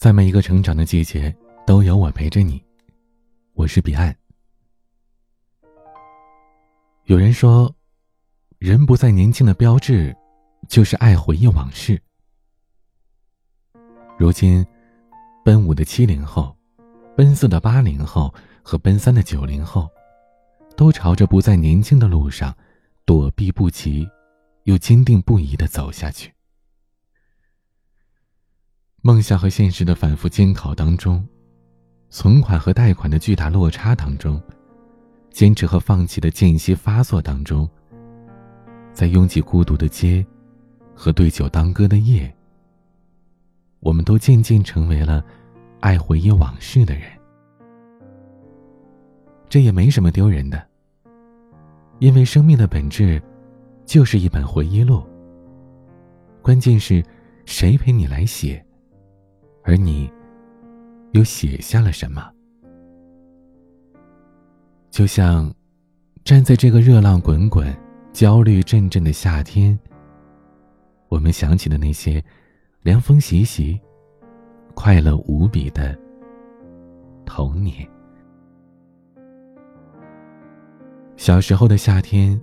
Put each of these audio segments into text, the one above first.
在每一个成长的季节，都有我陪着你。我是彼岸。有人说，人不再年轻的标志，就是爱回忆往事。如今，奔五的七零后，奔四的八零后和奔三的九零后，都朝着不再年轻的路上，躲避不及，又坚定不移的走下去。梦想和现实的反复煎烤当中，存款和贷款的巨大落差当中，坚持和放弃的间歇发作当中，在拥挤孤独的街，和对酒当歌的夜，我们都渐渐成为了爱回忆往事的人。这也没什么丢人的，因为生命的本质，就是一本回忆录。关键是，谁陪你来写？而你，又写下了什么？就像，站在这个热浪滚滚、焦虑阵阵的夏天，我们想起的那些凉风习习、快乐无比的童年。小时候的夏天，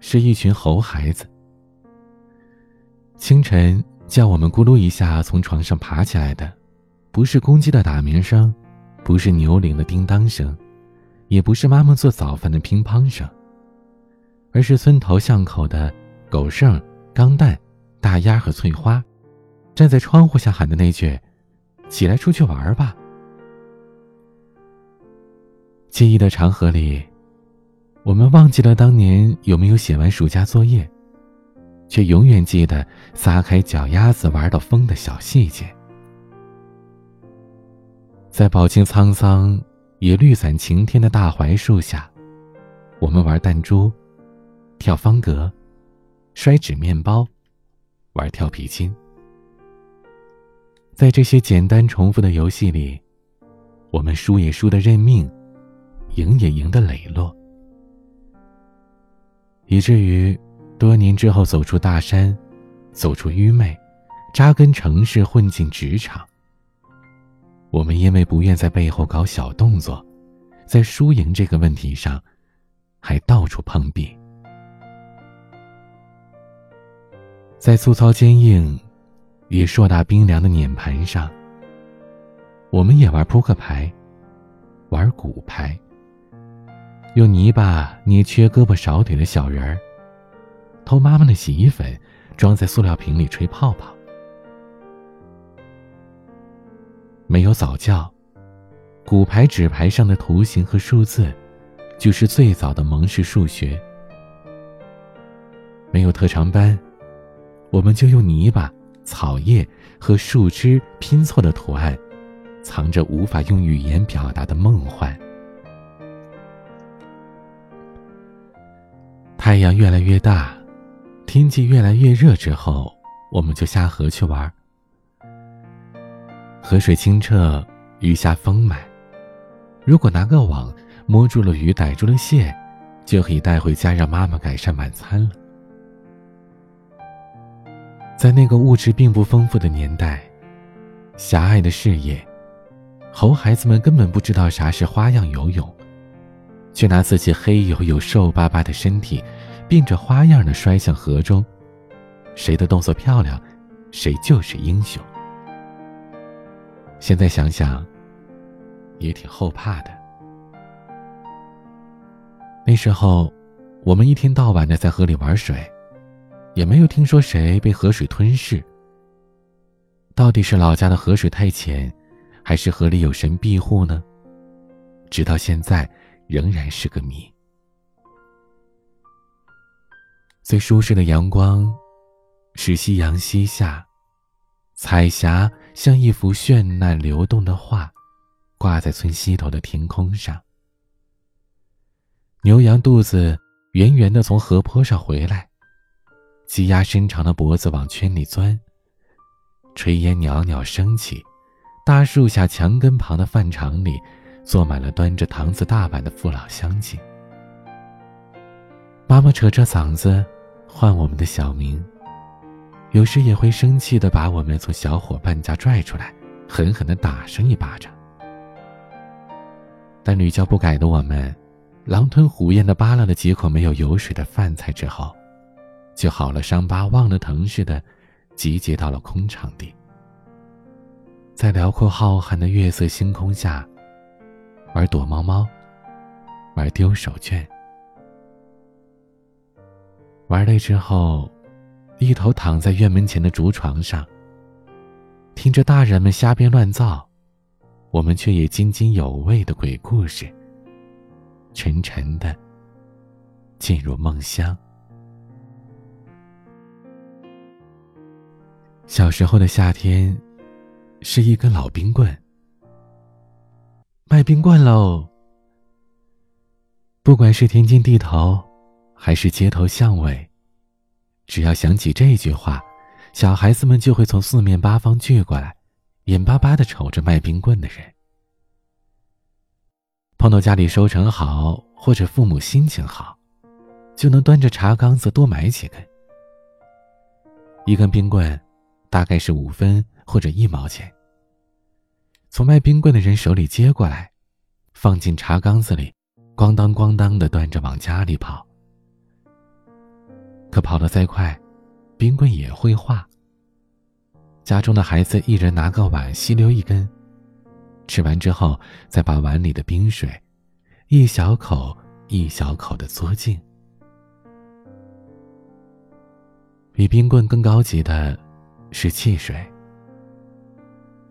是一群猴孩子。清晨。叫我们咕噜一下从床上爬起来的，不是公鸡的打鸣声，不是牛铃的叮当声，也不是妈妈做早饭的乒乓声，而是村头巷口的狗剩、钢蛋、大鸭和翠花，站在窗户下喊的那句：“起来出去玩吧。”记忆的长河里，我们忘记了当年有没有写完暑假作业。却永远记得撒开脚丫子玩到疯的小细节，在饱经沧桑也绿伞晴天的大槐树下，我们玩弹珠、跳方格、摔纸面包、玩跳皮筋。在这些简单重复的游戏里，我们输也输的认命，赢也赢的磊落，以至于。多年之后，走出大山，走出愚昧，扎根城市，混进职场。我们因为不愿在背后搞小动作，在输赢这个问题上，还到处碰壁。在粗糙坚硬，与硕大冰凉的碾盘上，我们也玩扑克牌，玩骨牌，用泥巴捏缺胳膊少腿的小人儿。偷妈妈的洗衣粉，装在塑料瓶里吹泡泡。没有早教，骨牌纸牌上的图形和数字，就是最早的蒙氏数学。没有特长班，我们就用泥巴、草叶和树枝拼凑的图案，藏着无法用语言表达的梦幻。太阳越来越大。天气越来越热之后，我们就下河去玩。河水清澈，鱼虾丰满。如果拿个网摸住了鱼，逮住了蟹，就可以带回家让妈妈改善晚餐了。在那个物质并不丰富的年代，狭隘的视野，猴孩子们根本不知道啥是花样游泳，却拿自己黑黝黝、瘦巴巴的身体。变着花样的摔向河中，谁的动作漂亮，谁就是英雄。现在想想，也挺后怕的。那时候，我们一天到晚的在河里玩水，也没有听说谁被河水吞噬。到底是老家的河水太浅，还是河里有神庇护呢？直到现在，仍然是个谜。最舒适的阳光，是夕阳西下，彩霞像一幅绚烂流动的画，挂在村西头的天空上。牛羊肚子圆圆的从河坡上回来，鸡鸭伸长的脖子往圈里钻。炊烟袅袅升起，大树下墙根旁的饭场里，坐满了端着搪瓷大碗的父老乡亲。妈妈扯着嗓子。唤我们的小名，有时也会生气的把我们从小伙伴家拽出来，狠狠的打上一巴掌。但屡教不改的我们，狼吞虎咽的扒拉了几口没有油水的饭菜之后，就好了伤疤忘了疼似的，集结到了空场地，在辽阔浩瀚的月色星空下，玩躲猫猫，玩丢手绢。玩累之后，一头躺在院门前的竹床上，听着大人们瞎编乱造，我们却也津津有味的鬼故事，沉沉的进入梦乡。小时候的夏天，是一根老冰棍，卖冰棍喽！不管是田间地头。还是街头巷尾，只要想起这句话，小孩子们就会从四面八方聚过来，眼巴巴的瞅着卖冰棍的人。碰到家里收成好或者父母心情好，就能端着茶缸子多买几根。一根冰棍，大概是五分或者一毛钱。从卖冰棍的人手里接过来，放进茶缸子里，咣当咣当的端着往家里跑。可跑得再快，冰棍也会化。家中的孩子一人拿个碗，吸溜一根，吃完之后，再把碗里的冰水一小口一小口的嘬净。比冰棍更高级的，是汽水。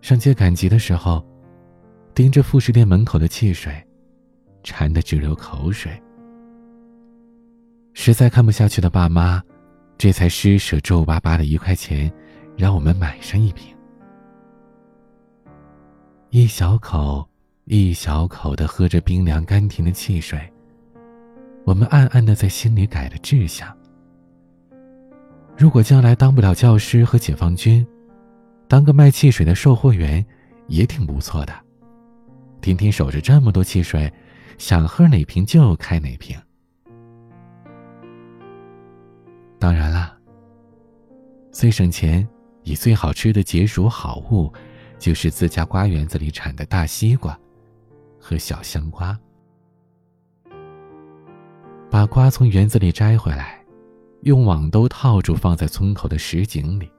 上街赶集的时候，盯着副食店门口的汽水，馋得直流口水。实在看不下去的爸妈，这才施舍皱巴巴的一块钱，让我们买上一瓶。一小口一小口的喝着冰凉甘甜的汽水，我们暗暗的在心里改了志向：如果将来当不了教师和解放军，当个卖汽水的售货员也挺不错的。天天守着这么多汽水，想喝哪瓶就开哪瓶。当然啦，最省钱也最好吃的解暑好物，就是自家瓜园子里产的大西瓜和小香瓜。把瓜从园子里摘回来，用网兜套住，放在村口的石井里，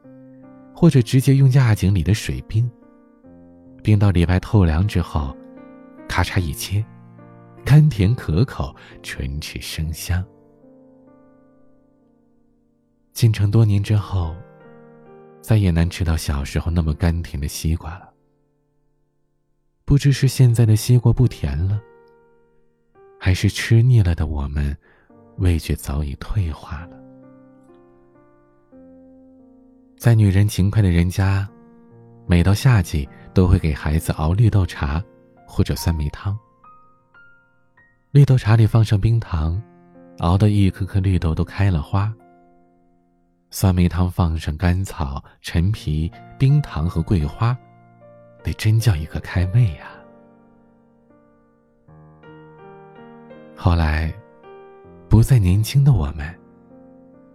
或者直接用压井里的水冰，冰到里外透凉之后，咔嚓一切，甘甜可口，唇齿生香。进城多年之后，再也难吃到小时候那么甘甜的西瓜了。不知是现在的西瓜不甜了，还是吃腻了的我们，味觉早已退化了。在女人勤快的人家，每到夏季都会给孩子熬绿豆茶或者酸梅汤。绿豆茶里放上冰糖，熬的一颗颗绿豆都开了花。酸梅汤放上甘草、陈皮、冰糖和桂花，得真叫一个开胃呀！后来，不再年轻的我们，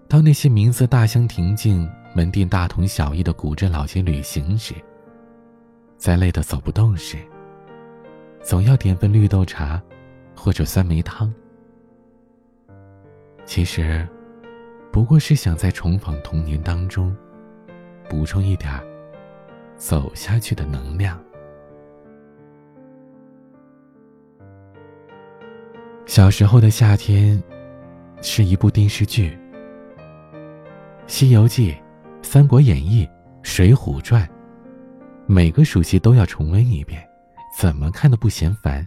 当那些名字大相庭径、门店大同小异的古镇老街旅行时，在累得走不动时，总要点份绿豆茶，或者酸梅汤。其实。不过是想在重访童年当中，补充一点走下去的能量。小时候的夏天，是一部电视剧，《西游记》《三国演义》《水浒传》，每个暑期都要重温一遍，怎么看都不嫌烦。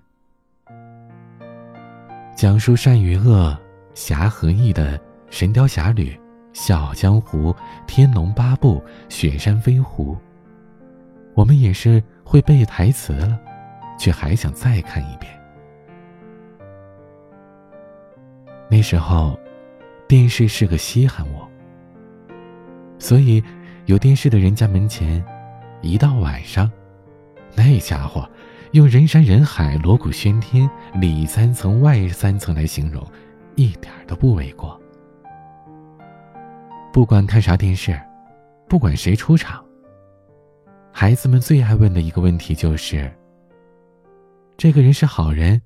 讲述善与恶、侠和义的。《神雕侠侣》《笑傲江湖》《天龙八部》《雪山飞狐》，我们也是会背台词了，却还想再看一遍。那时候，电视是个稀罕物，所以有电视的人家门前，一到晚上，那家伙用人山人海、锣鼓喧天、里三层外三层来形容，一点都不为过。不管看啥电视，不管谁出场，孩子们最爱问的一个问题就是：这个人是好人，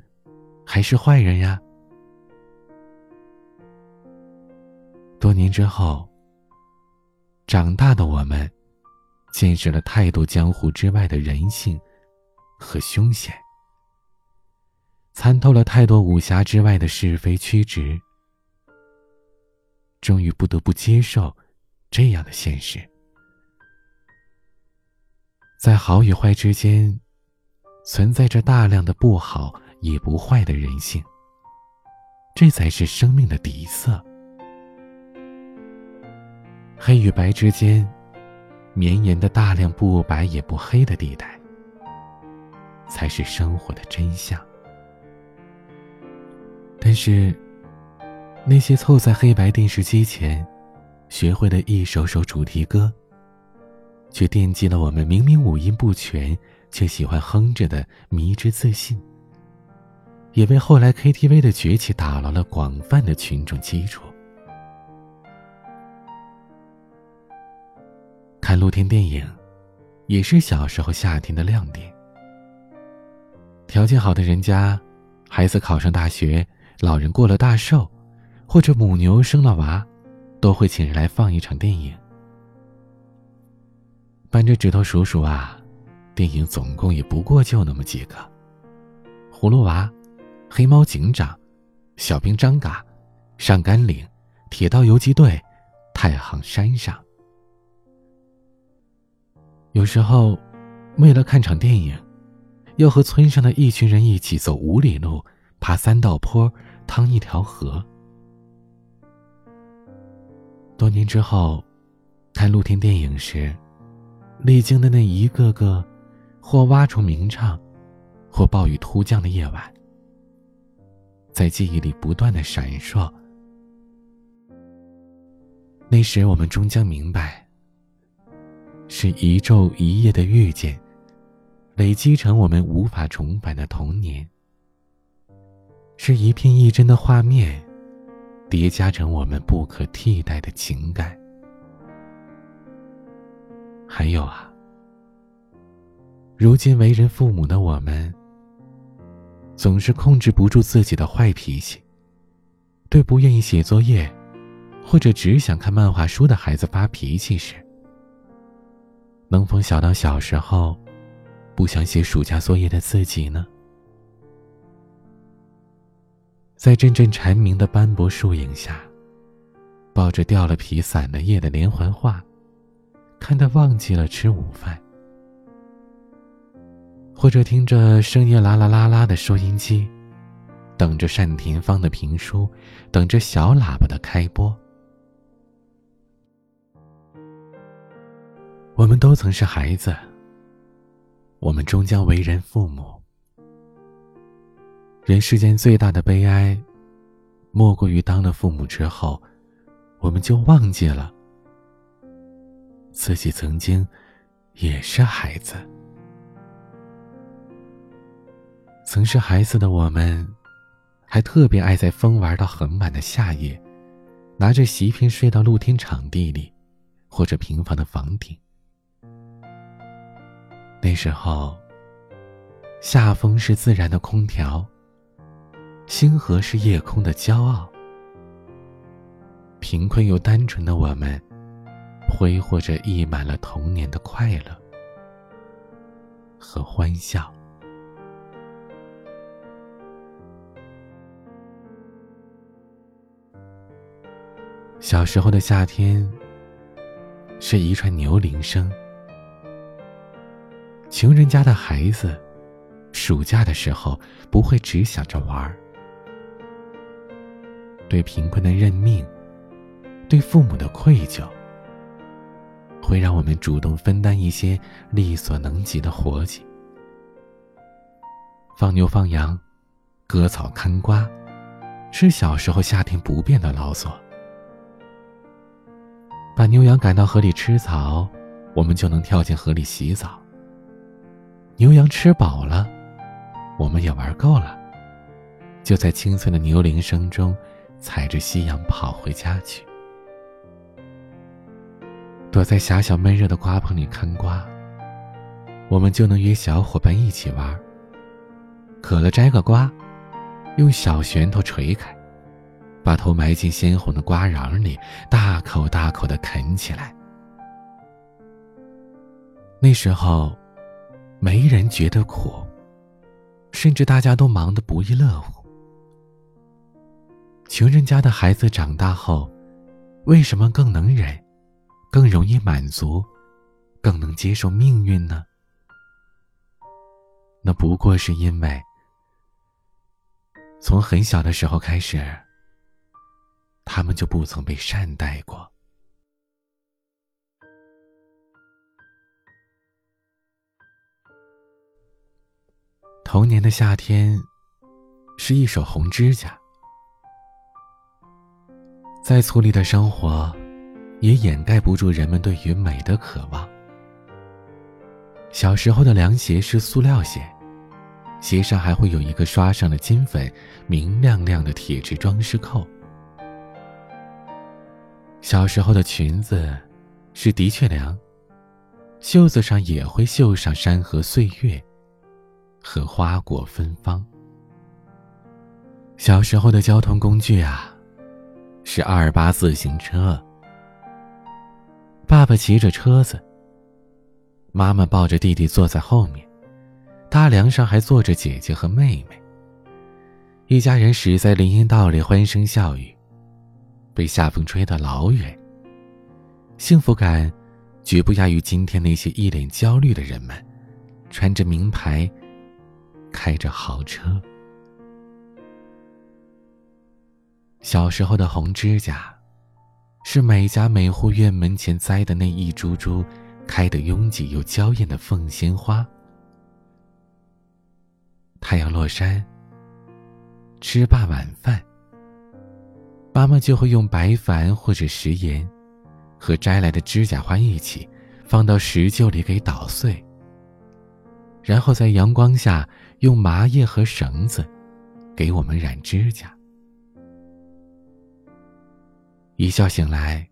还是坏人呀？多年之后，长大的我们，见识了太多江湖之外的人性和凶险，参透了太多武侠之外的是非曲直，终于不得不接受这样的现实。在好与坏之间，存在着大量的不好也不坏的人性。这才是生命的底色。黑与白之间，绵延的大量不白也不黑的地带，才是生活的真相。但是，那些凑在黑白电视机前，学会了一首首主题歌。却惦记了我们明明五音不全，却喜欢哼着的迷之自信，也为后来 KTV 的崛起打牢了广泛的群众基础。看露天电影，也是小时候夏天的亮点。条件好的人家，孩子考上大学，老人过了大寿，或者母牛生了娃，都会请人来放一场电影。扳着指头数数啊，电影总共也不过就那么几个：葫芦娃、黑猫警长、小兵张嘎、上甘岭、铁道游击队、太行山上。有时候，为了看场电影，要和村上的一群人一起走五里路，爬三道坡，趟一条河。多年之后，看露天电影时。历经的那一个个，或蛙虫鸣唱，或暴雨突降的夜晚，在记忆里不断的闪烁。那时我们终将明白，是一昼一夜的遇见，累积成我们无法重返的童年；是一片一帧的画面，叠加成我们不可替代的情感。还有啊，如今为人父母的我们，总是控制不住自己的坏脾气，对不愿意写作业，或者只想看漫画书的孩子发脾气时，能否想到小时候不想写暑假作业的自己呢？在阵阵蝉鸣的斑驳树影下，抱着掉了皮、散了叶的连环画。看得忘记了吃午饭，或者听着声音啦啦啦啦的收音机，等着单田芳的评书，等着小喇叭的开播。我们都曾是孩子，我们终将为人父母。人世间最大的悲哀，莫过于当了父母之后，我们就忘记了。自己曾经也是孩子，曾是孩子的我们，还特别爱在疯玩到很晚的夏夜，拿着席片睡到露天场地里，或者平房的房顶。那时候，夏风是自然的空调，星河是夜空的骄傲。贫困又单纯的我们。挥霍着溢满了童年的快乐和欢笑。小时候的夏天，是一串牛铃声。穷人家的孩子，暑假的时候不会只想着玩儿，对贫困的认命，对父母的愧疚。会让我们主动分担一些力所能及的活计，放牛放羊，割草看瓜，是小时候夏天不变的劳作。把牛羊赶到河里吃草，我们就能跳进河里洗澡。牛羊吃饱了，我们也玩够了，就在清脆的牛铃声中，踩着夕阳跑回家去。躲在狭小闷热的瓜棚里看瓜，我们就能约小伙伴一起玩。渴了摘个瓜，用小拳头锤开，把头埋进鲜红的瓜瓤里，大口大口的啃起来。那时候，没人觉得苦，甚至大家都忙得不亦乐乎。穷人家的孩子长大后，为什么更能忍，更容易满足，更能接受命运呢？那不过是因为，从很小的时候开始，他们就不曾被善待过。童年的夏天，是一手红指甲。再粗粝的生活，也掩盖不住人们对于美的渴望。小时候的凉鞋是塑料鞋，鞋上还会有一个刷上了金粉、明亮亮的铁质装饰扣。小时候的裙子是的确凉，袖子上也会绣上山河岁月和花果芬芳。小时候的交通工具啊，是二八自行车。爸爸骑着车子。妈妈抱着弟弟坐在后面，大梁上还坐着姐姐和妹妹。一家人驶在林荫道里，欢声笑语，被夏风吹得老远。幸福感，绝不亚于今天那些一脸焦虑的人们，穿着名牌，开着豪车。小时候的红指甲，是每家每户院门前栽的那一株株。开得拥挤又娇艳的凤仙花。太阳落山，吃罢晚饭，妈妈就会用白矾或者食盐，和摘来的指甲花一起，放到石臼里给捣碎。然后在阳光下用麻叶和绳子，给我们染指甲。一觉醒来。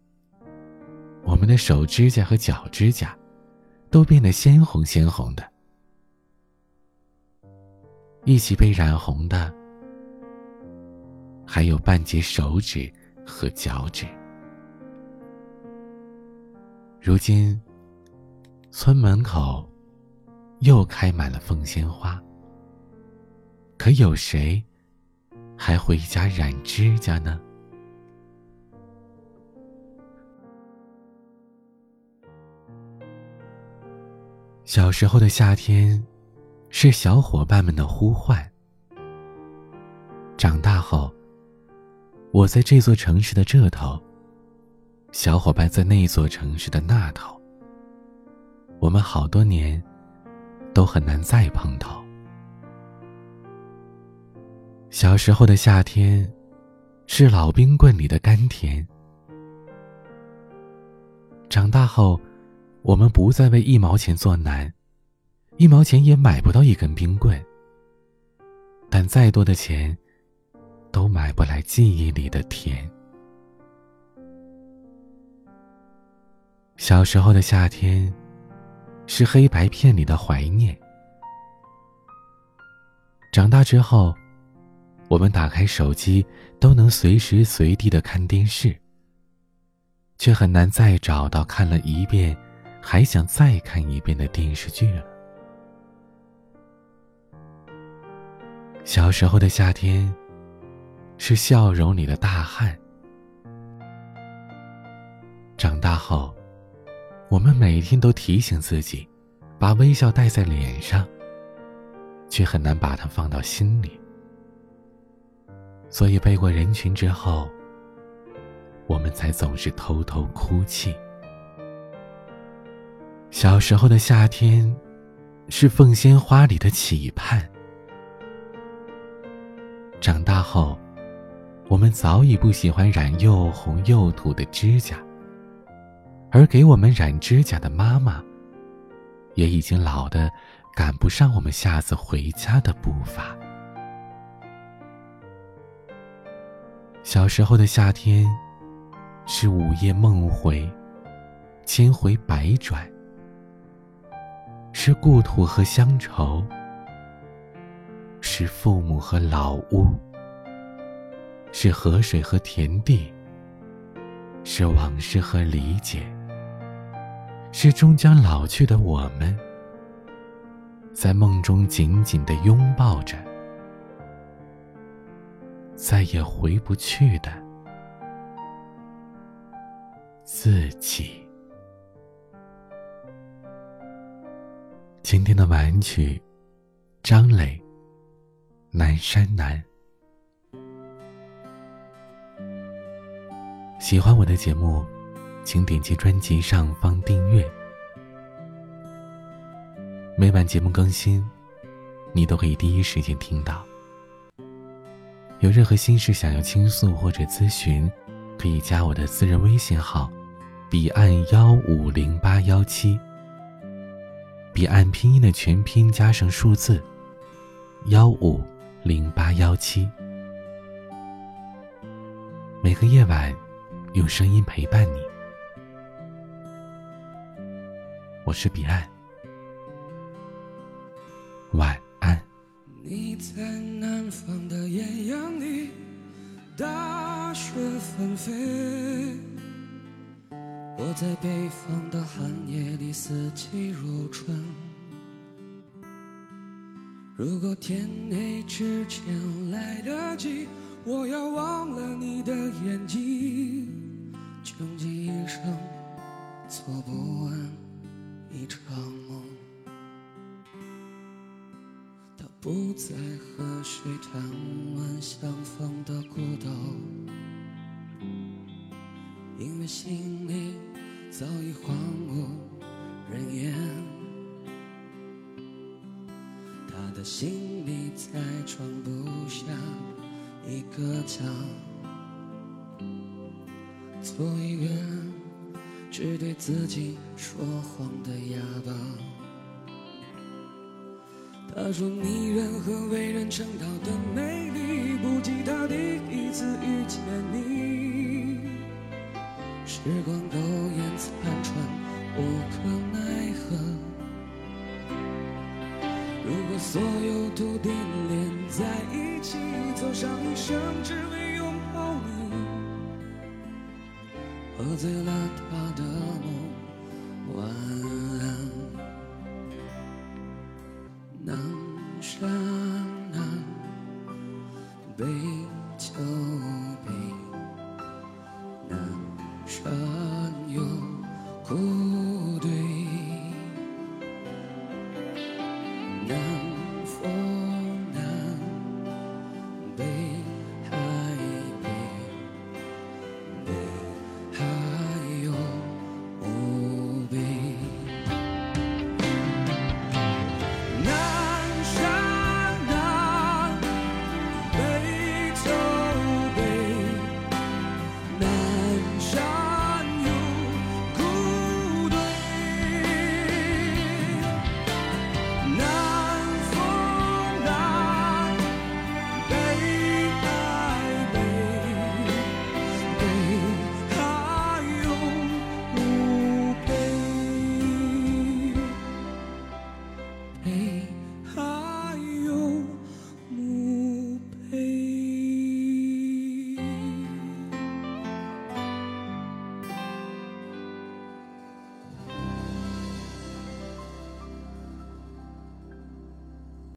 我们的手指甲和脚指甲，都变得鲜红鲜红的。一起被染红的，还有半截手指和脚趾。如今，村门口又开满了凤仙花。可有谁还回家染指甲呢？小时候的夏天，是小伙伴们的呼唤。长大后，我在这座城市的这头，小伙伴在那座城市的那头。我们好多年，都很难再碰头。小时候的夏天，是老冰棍里的甘甜。长大后。我们不再为一毛钱作难，一毛钱也买不到一根冰棍。但再多的钱，都买不来记忆里的甜。小时候的夏天，是黑白片里的怀念。长大之后，我们打开手机都能随时随地的看电视，却很难再找到看了一遍。还想再看一遍的电视剧了。小时候的夏天，是笑容里的大汗。长大后，我们每天都提醒自己，把微笑带在脸上，却很难把它放到心里。所以背过人群之后，我们才总是偷偷哭泣。小时候的夏天，是凤仙花里的期盼。长大后，我们早已不喜欢染又红又土的指甲，而给我们染指甲的妈妈，也已经老的赶不上我们下次回家的步伐。小时候的夏天，是午夜梦回，千回百转。是故土和乡愁，是父母和老屋，是河水和田地，是往事和理解，是终将老去的我们，在梦中紧紧的拥抱着，再也回不去的自己。今天的晚安曲，张磊，《南山南》。喜欢我的节目，请点击专辑上方订阅。每晚节目更新，你都可以第一时间听到。有任何心事想要倾诉或者咨询，可以加我的私人微信号：彼岸幺五零八幺七。彼岸拼音的全拼加上数字幺五零八幺七，每个夜晚用声音陪伴你。我是彼岸，晚安。你在南方的艳阳里，大雪纷飞。我在北方的寒夜里，四季如春。如果天黑之前来得及，我要忘了你的眼睛，穷极一生做不完一场梦。他不再和谁谈论相逢的孤岛，因为心里。早已荒无人烟，他的心里再装不下一个家，做一个只对自己说谎的哑巴。他说你人和为人称道的美丽，不及他第一次遇见你。时光苟延残喘，无可奈何。如果所有土地连在一起，走上一生只为拥抱你，喝醉了他的梦，晚安。